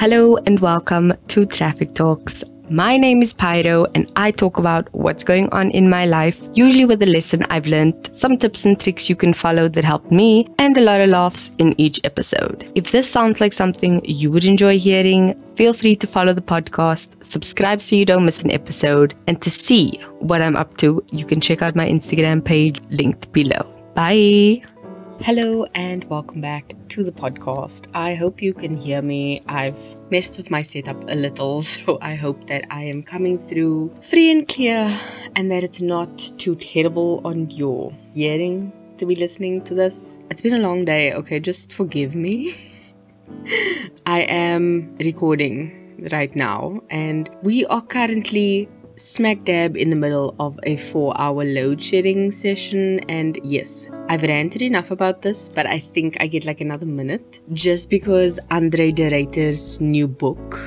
Hello and welcome to Traffic Talks. My name is Pyro and I talk about what's going on in my life, usually with a lesson I've learned, some tips and tricks you can follow that help me, and a lot of laughs in each episode. If this sounds like something you would enjoy hearing, feel free to follow the podcast, subscribe so you don't miss an episode, and to see what I'm up to, you can check out my Instagram page linked below. Bye! Hello and welcome back to the podcast. I hope you can hear me. I've messed with my setup a little, so I hope that I am coming through free and clear and that it's not too terrible on your hearing to be listening to this. It's been a long day, okay? Just forgive me. I am recording right now and we are currently smack dab in the middle of a four hour load shedding session. And yes, I've ranted enough about this, but I think I get like another minute just because Andre de Ruyter's new book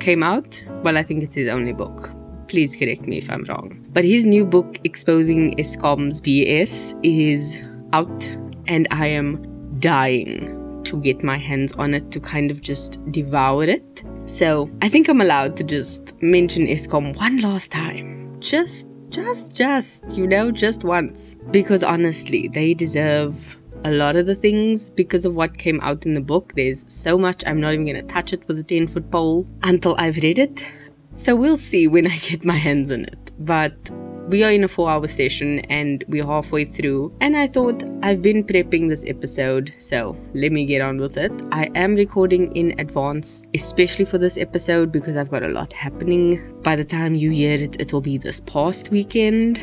came out. Well, I think it's his only book. Please correct me if I'm wrong. But his new book, Exposing Eskom's BS, is out, and I am dying to get my hands on it to kind of just devour it. So I think I'm allowed to just mention Eskom one last time. Just, just, just, you know, just once. Because honestly, they deserve a lot of the things because of what came out in the book. There's so much, I'm not even going to touch it with a 10 foot pole until I've read it. So we'll see when I get my hands on it. But we are in a four hour session and we're halfway through, and I thought I've been prepping this episode, so let me get on with it. I am recording in advance, especially for this episode, because I've got a lot happening. By the time you hear it, it will be this past weekend.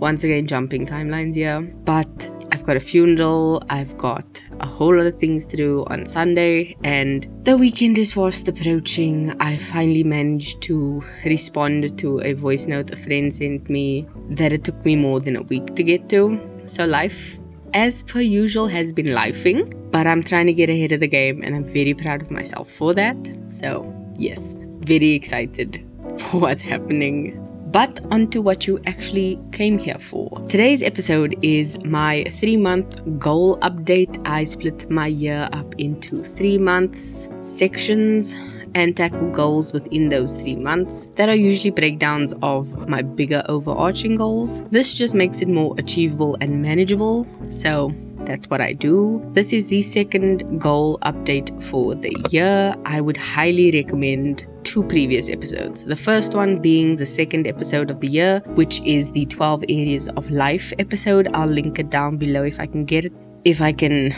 Once again, jumping timelines here, but I've got a funeral, I've got a whole lot of things to do on Sunday, and the weekend is fast approaching. I finally managed to respond to a voice note a friend sent me that it took me more than a week to get to. So, life, as per usual, has been lifing, but I'm trying to get ahead of the game, and I'm very proud of myself for that. So, yes, very excited for what's happening but onto what you actually came here for. Today's episode is my three month goal update. I split my year up into three months sections and tackle goals within those three months that are usually breakdowns of my bigger overarching goals. This just makes it more achievable and manageable. So that's what I do. This is the second goal update for the year. I would highly recommend two previous episodes. The first one being the second episode of the year, which is the 12 Areas of Life episode. I'll link it down below if I can get it. If I can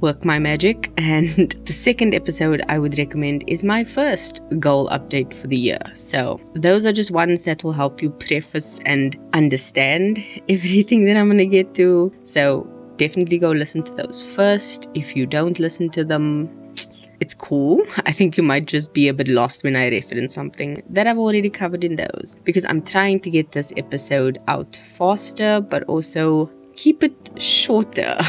work my magic. And the second episode I would recommend is my first goal update for the year. So, those are just ones that will help you preface and understand everything that I'm going to get to. So, definitely go listen to those first. If you don't listen to them, it's cool. I think you might just be a bit lost when I reference something that I've already covered in those because I'm trying to get this episode out faster but also keep it shorter.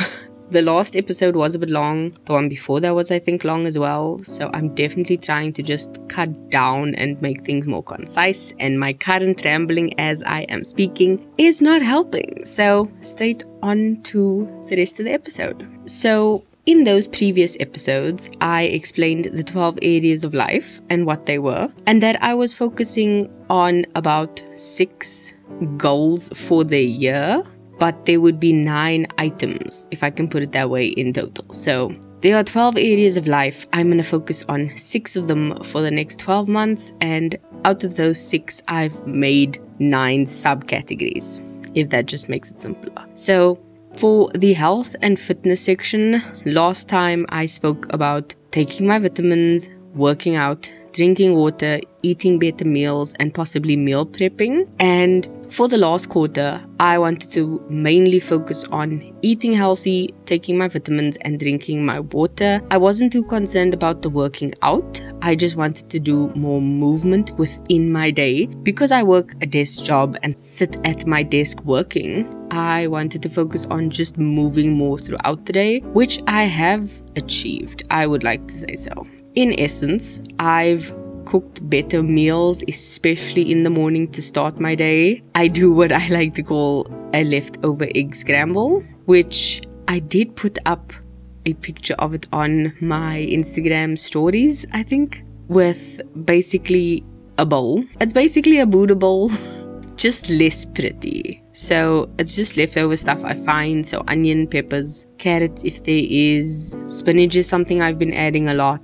The last episode was a bit long. The one before that was, I think, long as well. So I'm definitely trying to just cut down and make things more concise. And my current rambling as I am speaking is not helping. So straight on to the rest of the episode. So in those previous episodes, I explained the 12 areas of life and what they were, and that I was focusing on about six goals for the year but there would be nine items, if I can put it that way, in total. So there are 12 areas of life. I'm going to focus on six of them for the next 12 months, and out of those six, I've made nine subcategories, if that just makes it simpler. So for the health and fitness section, last time I spoke about taking my vitamins, working out, drinking water, eating better meals, and possibly meal prepping. And for the last quarter, I wanted to mainly focus on eating healthy, taking my vitamins, and drinking my water. I wasn't too concerned about the working out. I just wanted to do more movement within my day. Because I work a desk job and sit at my desk working, I wanted to focus on just moving more throughout the day, which I have achieved. I would like to say so. In essence, I've cooked better meals, especially in the morning to start my day. I do what I like to call a leftover egg scramble, which I did put up a picture of it on my Instagram stories, I think. with basically a bowl. It's basically a Buddha bowl, just less pretty. So it's just leftover stuff I find. So onion, peppers, carrots if there is. Spinach is something I've been adding a lot.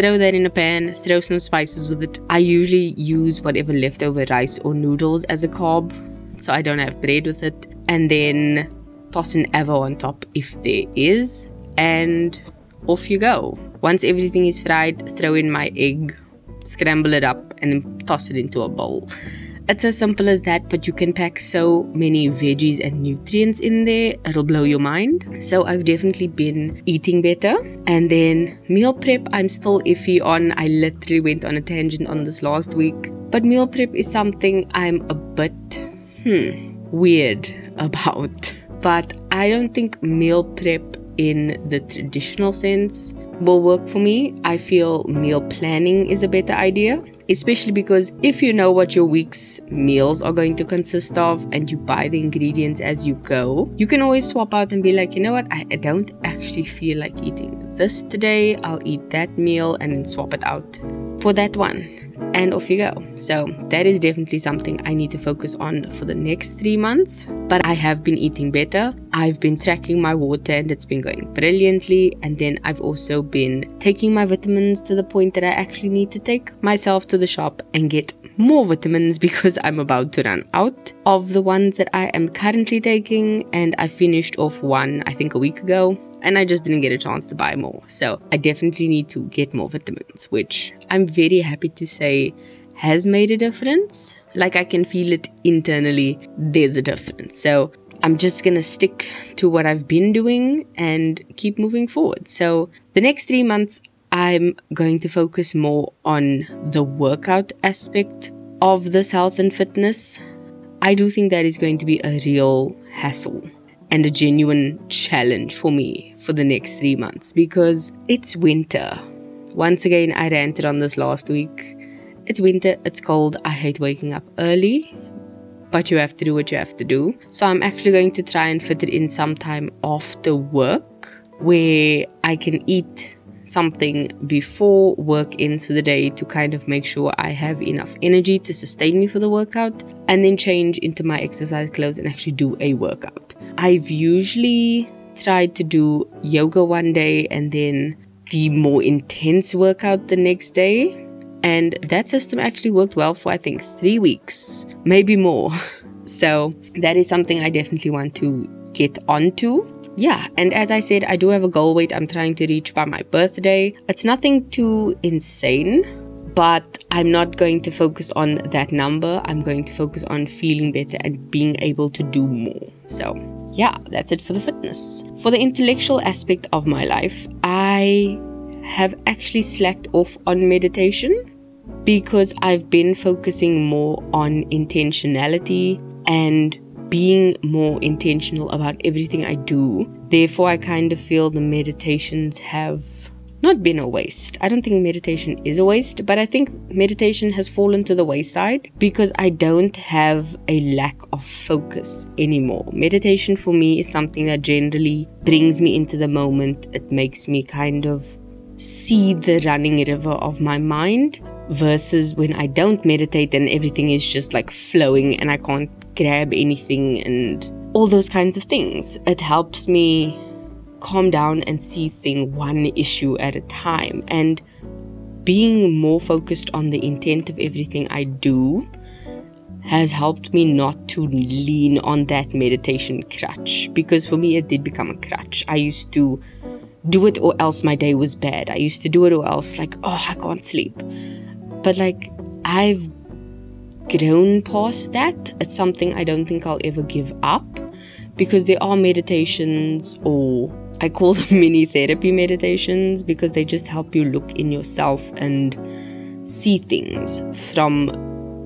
Throw that in a pan, throw some spices with it. I usually use whatever leftover rice or noodles as a carb, so I don't have bread with it. And then toss an avo on top if there is, and off you go. Once everything is fried, throw in my egg, scramble it up, and toss it into a bowl. It's as simple as that, but you can pack so many veggies and nutrients in there, it'll blow your mind. So, I've definitely been eating better. And then meal prep, I'm still iffy on. I literally went on a tangent on this last week. But meal prep is something I'm a bit, hmm, weird about. But I don't think meal prep in the traditional sense will work for me. I feel meal planning is a better idea especially because if you know what your week's meals are going to consist of and you buy the ingredients as you go, you can always swap out and be like, you know what, I don't actually feel like eating this today. I'll eat that meal and then swap it out for that one and off you go. So, that is definitely something I need to focus on for the next three months. But I have been eating better. I've been tracking my water and it's been going brilliantly. And then I've also been taking my vitamins to the point that I actually need to take myself to the shop and get more vitamins because I'm about to run out of the ones that I am currently taking. And I finished off one, I think, a week ago and I just didn't get a chance to buy more. So I definitely need to get more vitamins, which I'm very happy to say has made a difference. Like I can feel it internally, there's a difference. So I'm just gonna stick to what I've been doing and keep moving forward. So the next three months, I'm going to focus more on the workout aspect of this health and fitness. I do think that is going to be a real hassle and a genuine challenge for me for the next three months because it's winter. Once again, I ranted on this last week. It's winter, it's cold, I hate waking up early, but you have to do what you have to do. So I'm actually going to try and fit it in sometime after work where I can eat something before work ends for the day to kind of make sure I have enough energy to sustain me for the workout and then change into my exercise clothes and actually do a workout. I've usually tried to do yoga one day and then the more intense workout the next day. And that system actually worked well for I think three weeks, maybe more. So that is something I definitely want to get onto. Yeah, and as I said, I do have a goal weight I'm trying to reach by my birthday. It's nothing too insane, but I'm not going to focus on that number. I'm going to focus on feeling better and being able to do more. So, yeah, that's it for the fitness. For the intellectual aspect of my life, I have actually slacked off on meditation because I've been focusing more on intentionality and being more intentional about everything I do. Therefore, I kind of feel the meditations have not been a waste. I don't think meditation is a waste, but I think meditation has fallen to the wayside because I don't have a lack of focus anymore. Meditation for me is something that generally brings me into the moment. It makes me kind of see the running river of my mind versus when I don't meditate and everything is just like flowing and I can't grab anything and all those kinds of things. It helps me calm down and see thing one issue at a time and being more focused on the intent of everything I do has helped me not to lean on that meditation crutch because for me it did become a crutch. I used to do it or else my day was bad. I used to do it or else like, oh, I can't sleep. But like I've grown past that. It's something I don't think I'll ever give up because there are meditations or I call them mini therapy meditations because they just help you look in yourself and see things from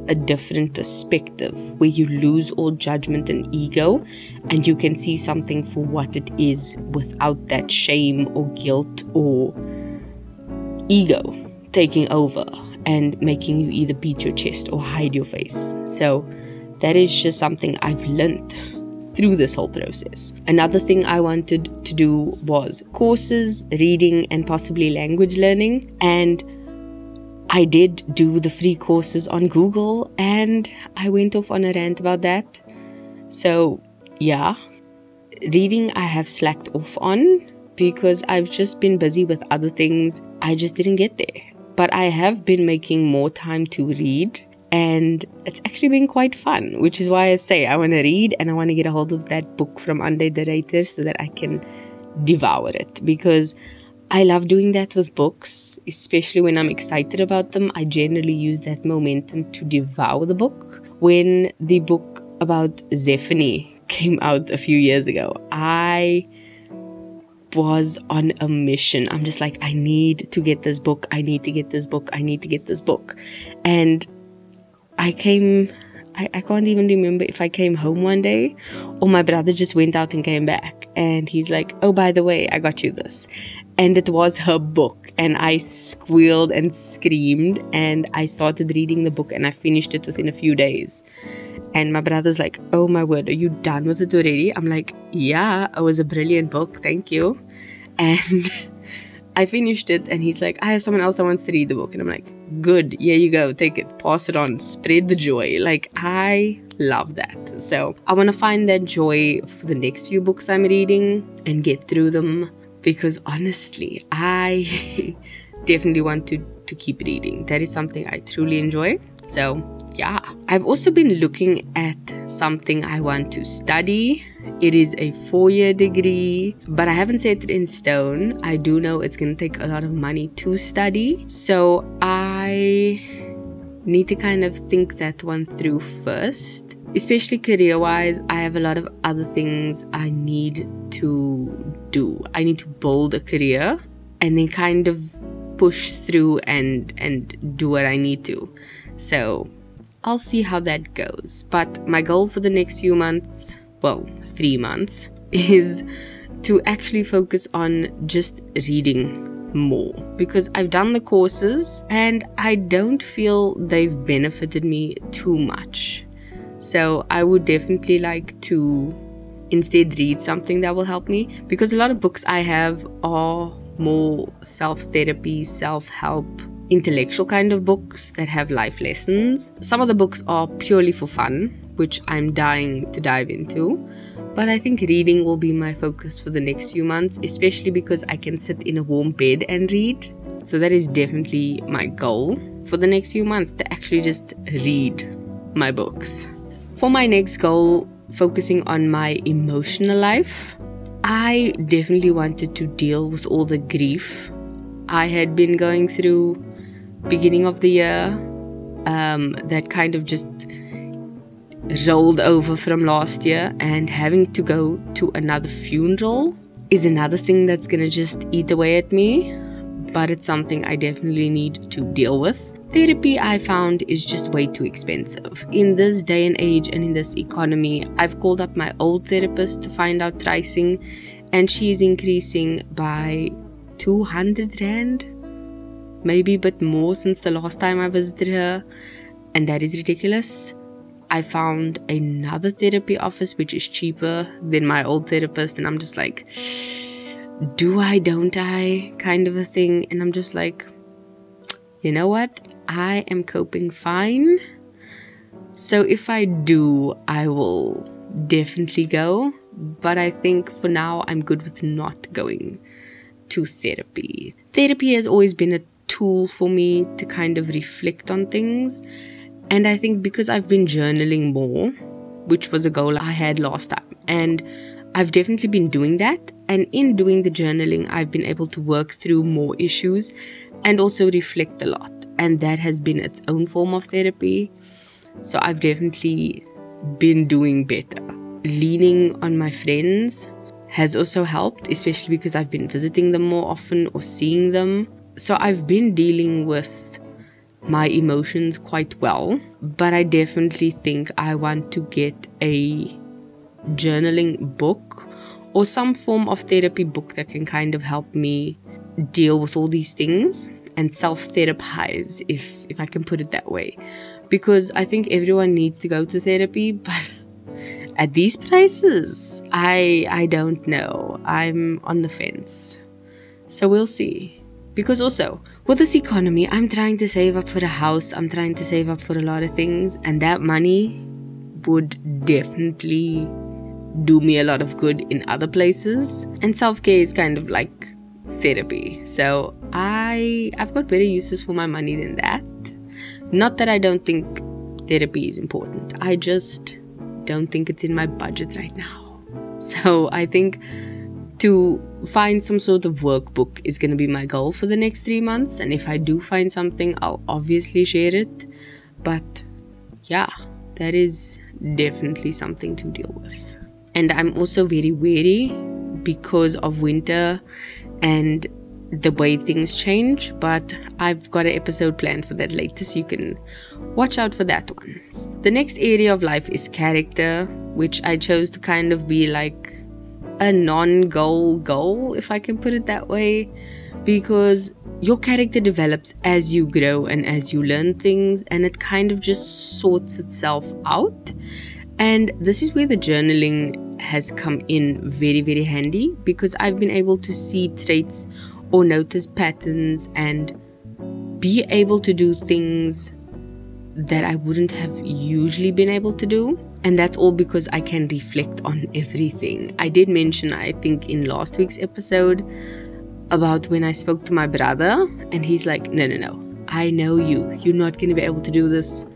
a different perspective where you lose all judgment and ego and you can see something for what it is without that shame or guilt or ego taking over and making you either beat your chest or hide your face. So that is just something I've learned through this whole process. Another thing I wanted to do was courses, reading, and possibly language learning. And I did do the free courses on Google and I went off on a rant about that. So, yeah, reading I have slacked off on because I've just been busy with other things. I just didn't get there. But I have been making more time to read and it's actually been quite fun, which is why I say I want to read and I want to get a hold of that book from Andre de Ruyter so that I can devour it because I love doing that with books, especially when I'm excited about them. I generally use that momentum to devour the book. When the book about Zephany came out a few years ago, I was on a mission. I'm just like, I need to get this book. I need to get this book. I need to get this book. And I came, I, I can't even remember if I came home one day or my brother just went out and came back. And he's like, Oh, by the way, I got you this. And it was her book. And i squealed and screamed and i started reading the book and i finished it within a few days. And my brother's like oh my word are you done with it already? I'm like yeah it was a brilliant book. Thank you. And i finished it and he's like i have someone else that wants to read the book and i'm like good here you go take it pass it on spread the joy like i love that so i want to find that joy for the next few books i'm reading and get through them because honestly, I definitely want to, to keep reading. That is something I truly enjoy. So, yeah. I've also been looking at something I want to study. It is a four year degree, but I haven't set it in stone. I do know it's going to take a lot of money to study. So, I need to kind of think that one through first. Especially career wise, I have a lot of other things I need to do. I need to build a career and then kind of push through and and do what I need to. So I'll see how that goes. But my goal for the next few months, well, three months, is to actually focus on just reading more because I've done the courses and I don't feel they've benefited me too much. So I would definitely like to instead read something that will help me because a lot of books I have are more self therapy, self help, intellectual kind of books that have life lessons. Some of the books are purely for fun, which I'm dying to dive into. But I think reading will be my focus for the next few months, especially because I can sit in a warm bed and read. So that is definitely my goal for the next few months to actually just read my books. For my next goal, focusing on my emotional life, I definitely wanted to deal with all the grief I had been going through beginning of the year um, that kind of just rolled over from last year and having to go to another funeral is another thing that's gonna just eat away at me but it's something I definitely need to deal with. Therapy, I found, is just way too expensive. In this day and age and in this economy, I've called up my old therapist to find out pricing, and she's increasing by 200 Rand, maybe a bit more since the last time I visited her, and that is ridiculous. I found another therapy office which is cheaper than my old therapist, and I'm just like, do I, don't I, kind of a thing. And I'm just like, you know what? I am coping fine. So if I do, I will definitely go. But I think for now, I'm good with not going to therapy. Therapy has always been a tool for me to kind of reflect on things and I think because I've been journaling more, which was a goal I had last time, and I've definitely been doing that. And in doing the journaling, I've been able to work through more issues and also reflect a lot. And that has been its own form of therapy. So I've definitely been doing better. Leaning on my friends has also helped, especially because I've been visiting them more often or seeing them. So I've been dealing with my emotions quite well, but I definitely think I want to get a journaling book or some form of therapy book that can kind of help me deal with all these things and self-therapize if if I can put it that way. Because I think everyone needs to go to therapy but at these prices I I don't know. I'm on the fence. So we'll see Because also, with this economy, I'm trying to save up for a house, I'm trying to save up for a lot of things, and that money would definitely do me a lot of good in other places. And self care is kind of like therapy. So I I've got better uses for my money than that. Not that I don't think therapy is important. I just don't think it's in my budget right now. So I think to find some sort of workbook is going to be my goal for the next three months. And if I do find something, I'll obviously share it. But yeah, that is definitely something to deal with. And I'm also very wary because of winter and the way things change. But I've got an episode planned for that later, so you can watch out for that one. The next area of life is character, which I chose to kind of be like a non goal goal, if I can put it that way, because your character develops as you grow and as you learn things, and it kind of just sorts itself out. And this is where the journaling has come in very, very handy because I've been able to see traits or notice patterns and be able to do things that I wouldn't have usually been able to do. And that's all because I can reflect on everything. I did mention, I think, in last week's episode about when I spoke to my brother, and he's like, No, no, no, I know you. You're not going to be able to do this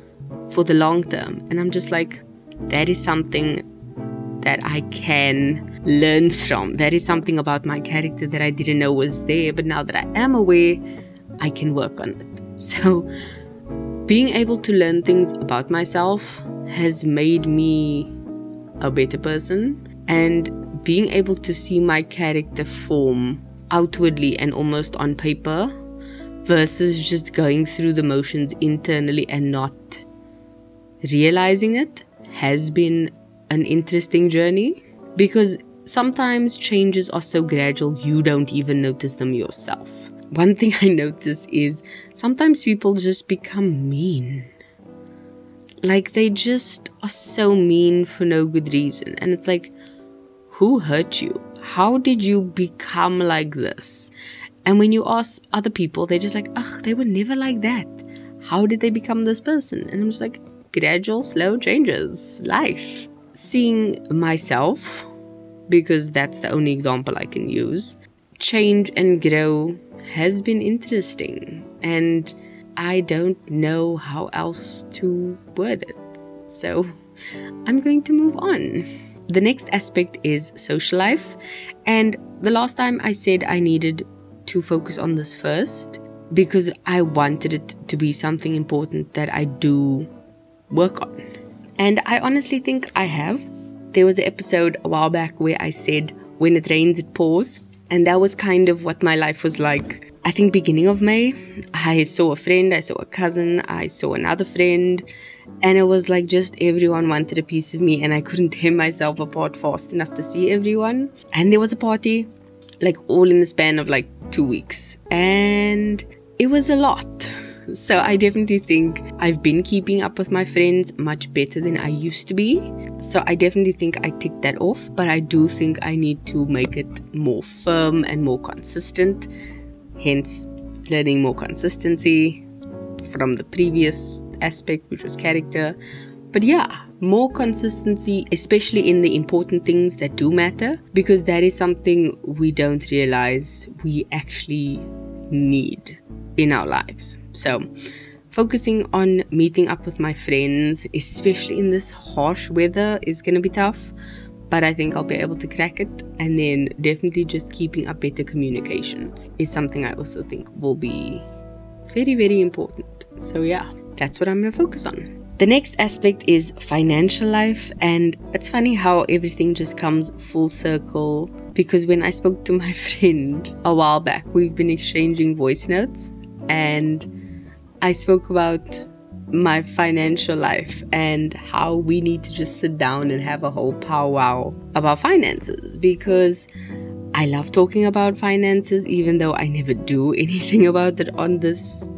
for the long term. And I'm just like, That is something that I can learn from. That is something about my character that I didn't know was there, but now that I am aware, I can work on it. So, being able to learn things about myself has made me a better person, and being able to see my character form outwardly and almost on paper versus just going through the motions internally and not realizing it has been an interesting journey because sometimes changes are so gradual you don't even notice them yourself one thing I notice is sometimes people just become mean. Like they just are so mean for no good reason. And it's like, who hurt you? How did you become like this? And when you ask other people, they're just like, ugh, they were never like that. How did they become this person? And I'm just like, gradual, slow changes, life. Seeing myself, because that's the only example I can use, change and grow has been interesting, and I don't know how else to word it. So I'm going to move on. The next aspect is social life, and the last time I said I needed to focus on this first because I wanted it to be something important that I do work on. And I honestly think I have. There was an episode a while back where I said, when it rains, it pours. And that was kind of what my life was like. I think beginning of May, I saw a friend, I saw a cousin, I saw another friend, and it was like just everyone wanted a piece of me, and I couldn't tear myself apart fast enough to see everyone. And there was a party, like all in the span of like two weeks, and it was a lot. So I definitely think I've been keeping up with my friends much better than I used to be. So I definitely think I ticked that off, but I do think I need to make it more firm and more consistent. Hence, learning more consistency from the previous aspect, which was character. But yeah, more consistency, especially in the important things that do matter, because that is something we don't realize we actually need in our lives. So, focusing on meeting up with my friends, especially in this harsh weather, is going to be tough. But I think I'll be able to crack it. And then definitely just keeping up better communication is something I also think will be very, very important. So, yeah, that's what I'm going to focus on. The next aspect is financial life, and it's funny how everything just comes full circle because when I spoke to my friend a while back, we've been exchanging voice notes and I spoke about my financial life and how we need to just sit down and have a whole powwow about finances because I love talking about finances, even though I never do anything about it on this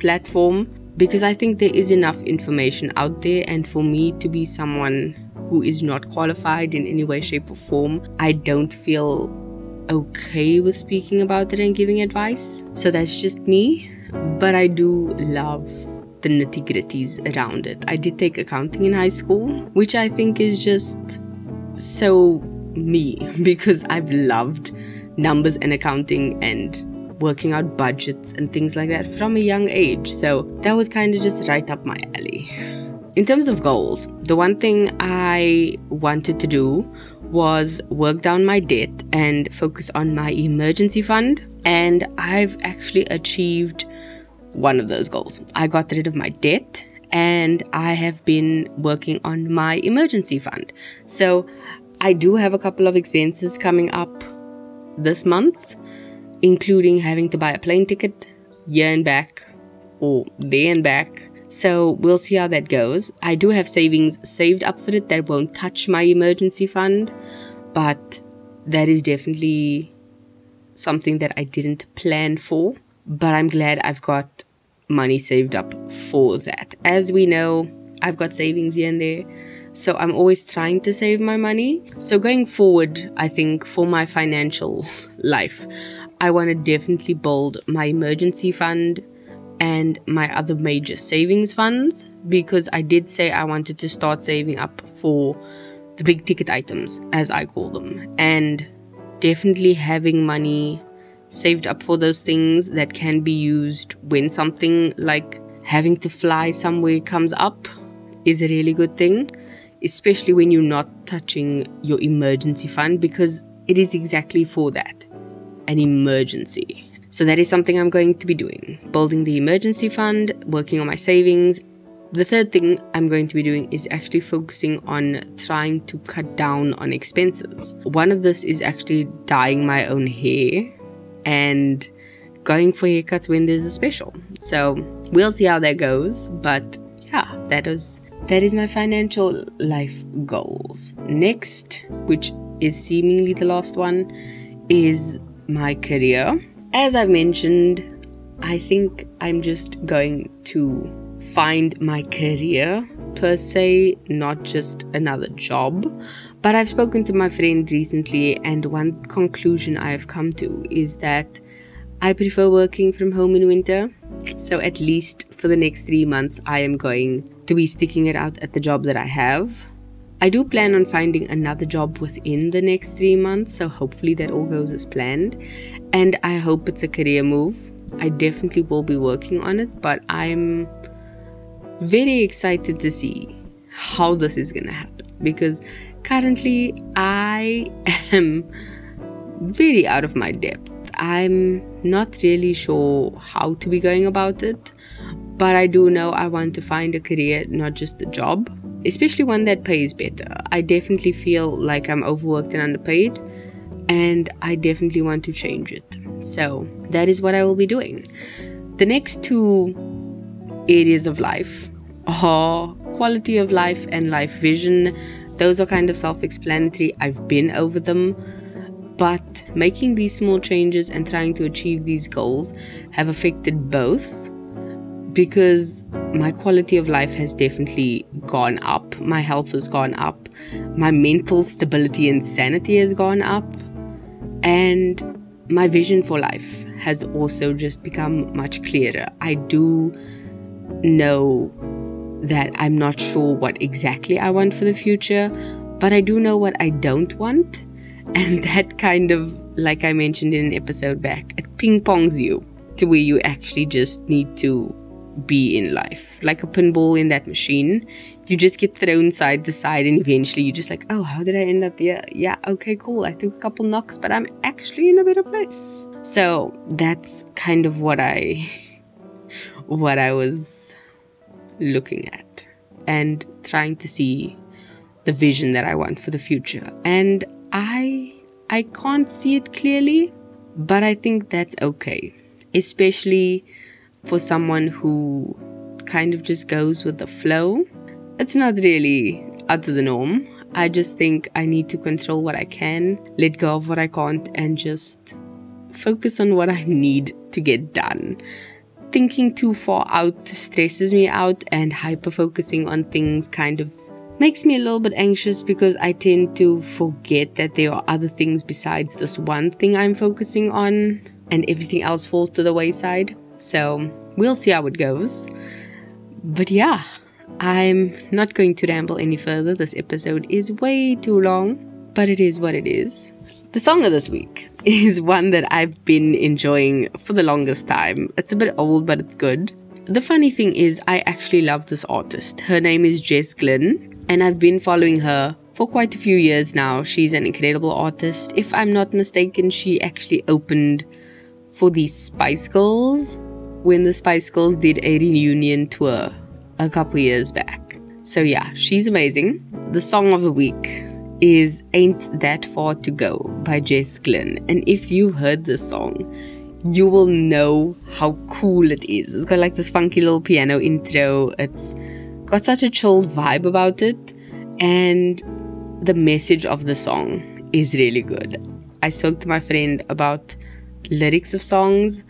platform because I think there is enough information out there, and for me to be someone who is not qualified in any way, shape, or form, I don't feel okay with speaking about it and giving advice. So that's just me. But I do love the nitty gritties around it. I did take accounting in high school, which I think is just so me because I've loved numbers and accounting and working out budgets and things like that from a young age. So that was kind of just right up my alley. In terms of goals, the one thing I wanted to do was work down my debt and focus on my emergency fund. And I've actually achieved one of those goals. I got rid of my debt and I have been working on my emergency fund. So I do have a couple of expenses coming up this month, including having to buy a plane ticket year and back or day and back. So we'll see how that goes. I do have savings saved up for it that won't touch my emergency fund, but that is definitely something that I didn't plan for. But I'm glad I've got money saved up for that. As we know, I've got savings here and there. So I'm always trying to save my money. So going forward, I think for my financial life, I want to definitely build my emergency fund and my other major savings funds because I did say I wanted to start saving up for the big ticket items, as I call them, and definitely having money saved up for those things that can be used when something like having to fly somewhere comes up is a really good thing, especially when you're not touching your emergency fund because it is exactly for that an emergency. So, that is something I'm going to be doing building the emergency fund, working on my savings. The third thing I'm going to be doing is actually focusing on trying to cut down on expenses. One of this is actually dyeing my own hair and going for your haircuts when there's a special. So we'll see how that goes. But yeah, that is that is my financial life goals. Next, which is seemingly the last one, is my career. As I've mentioned, I think I'm just going to find my career per se, not just another job. But I've spoken to my friend recently, and one conclusion I have come to is that I prefer working from home in winter. So, at least for the next three months, I am going to be sticking it out at the job that I have. I do plan on finding another job within the next three months, so hopefully that all goes as planned. And I hope it's a career move. I definitely will be working on it, but I'm very excited to see how this is going to happen because currently I am very out of my depth. I'm not really sure how to be going about it, but I do know I want to find a career, not just a job, especially one that pays better. I definitely feel like I'm overworked and underpaid, and I definitely want to change it. So that is what I will be doing. The next two areas of life are quality of life and life vision. Those are kind of self explanatory. I've been over them. But making these small changes and trying to achieve these goals have affected both because my quality of life has definitely gone up. My health has gone up. My mental stability and sanity has gone up. And my vision for life has also just become much clearer. I do know that I'm not sure what exactly I want for the future, but I do know what I don't want. And that kind of, like I mentioned in an episode back, it ping pongs you to where you actually just need to be in life. Like a pinball in that machine. You just get thrown side to side, and eventually you're just like, oh, how did I end up here? Yeah, okay, cool. I took a couple knocks, but I'm actually in a better place. So that's kind of what I what I was looking at and trying to see the vision that I want for the future. And I I can't see it clearly, but I think that's okay. Especially for someone who kind of just goes with the flow. It's not really out of the norm. I just think I need to control what I can, let go of what I can't, and just focus on what I need to get done thinking too far out stresses me out, and hyper focusing on things kind of makes me a little bit anxious because I tend to forget that there are other things besides this one thing I'm focusing on, and everything else falls to the wayside. So we'll see how it goes. But yeah, I'm not going to ramble any further. This episode is way too long, but it is what it is. The song of this week is one that I've been enjoying for the longest time. It's a bit old, but it's good. The funny thing is, I actually love this artist. Her name is Jess Glynne, and I've been following her for quite a few years now. She's an incredible artist. If I'm not mistaken, she actually opened for the Spice Girls when the Spice Girls did a reunion tour a couple years back. So, yeah, she's amazing. The song of the week is Ain't That Far to Go by Jess Glynne. And if you've heard this song, you will know how cool it is. It's got like this funky little piano intro. It's got such a chilled vibe about it. And the message of the song is really good. I spoke to my friend about lyrics of songs,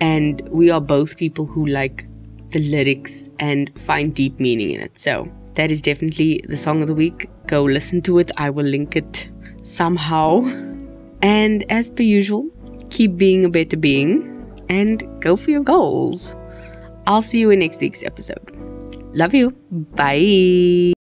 and we are both people who like the lyrics and find deep meaning in it. So that is definitely the song of the week. Go listen to it. I will link it somehow. And as per usual, keep being a better being, and go for your goals. I'll see you in next week's episode. Love you. Bye.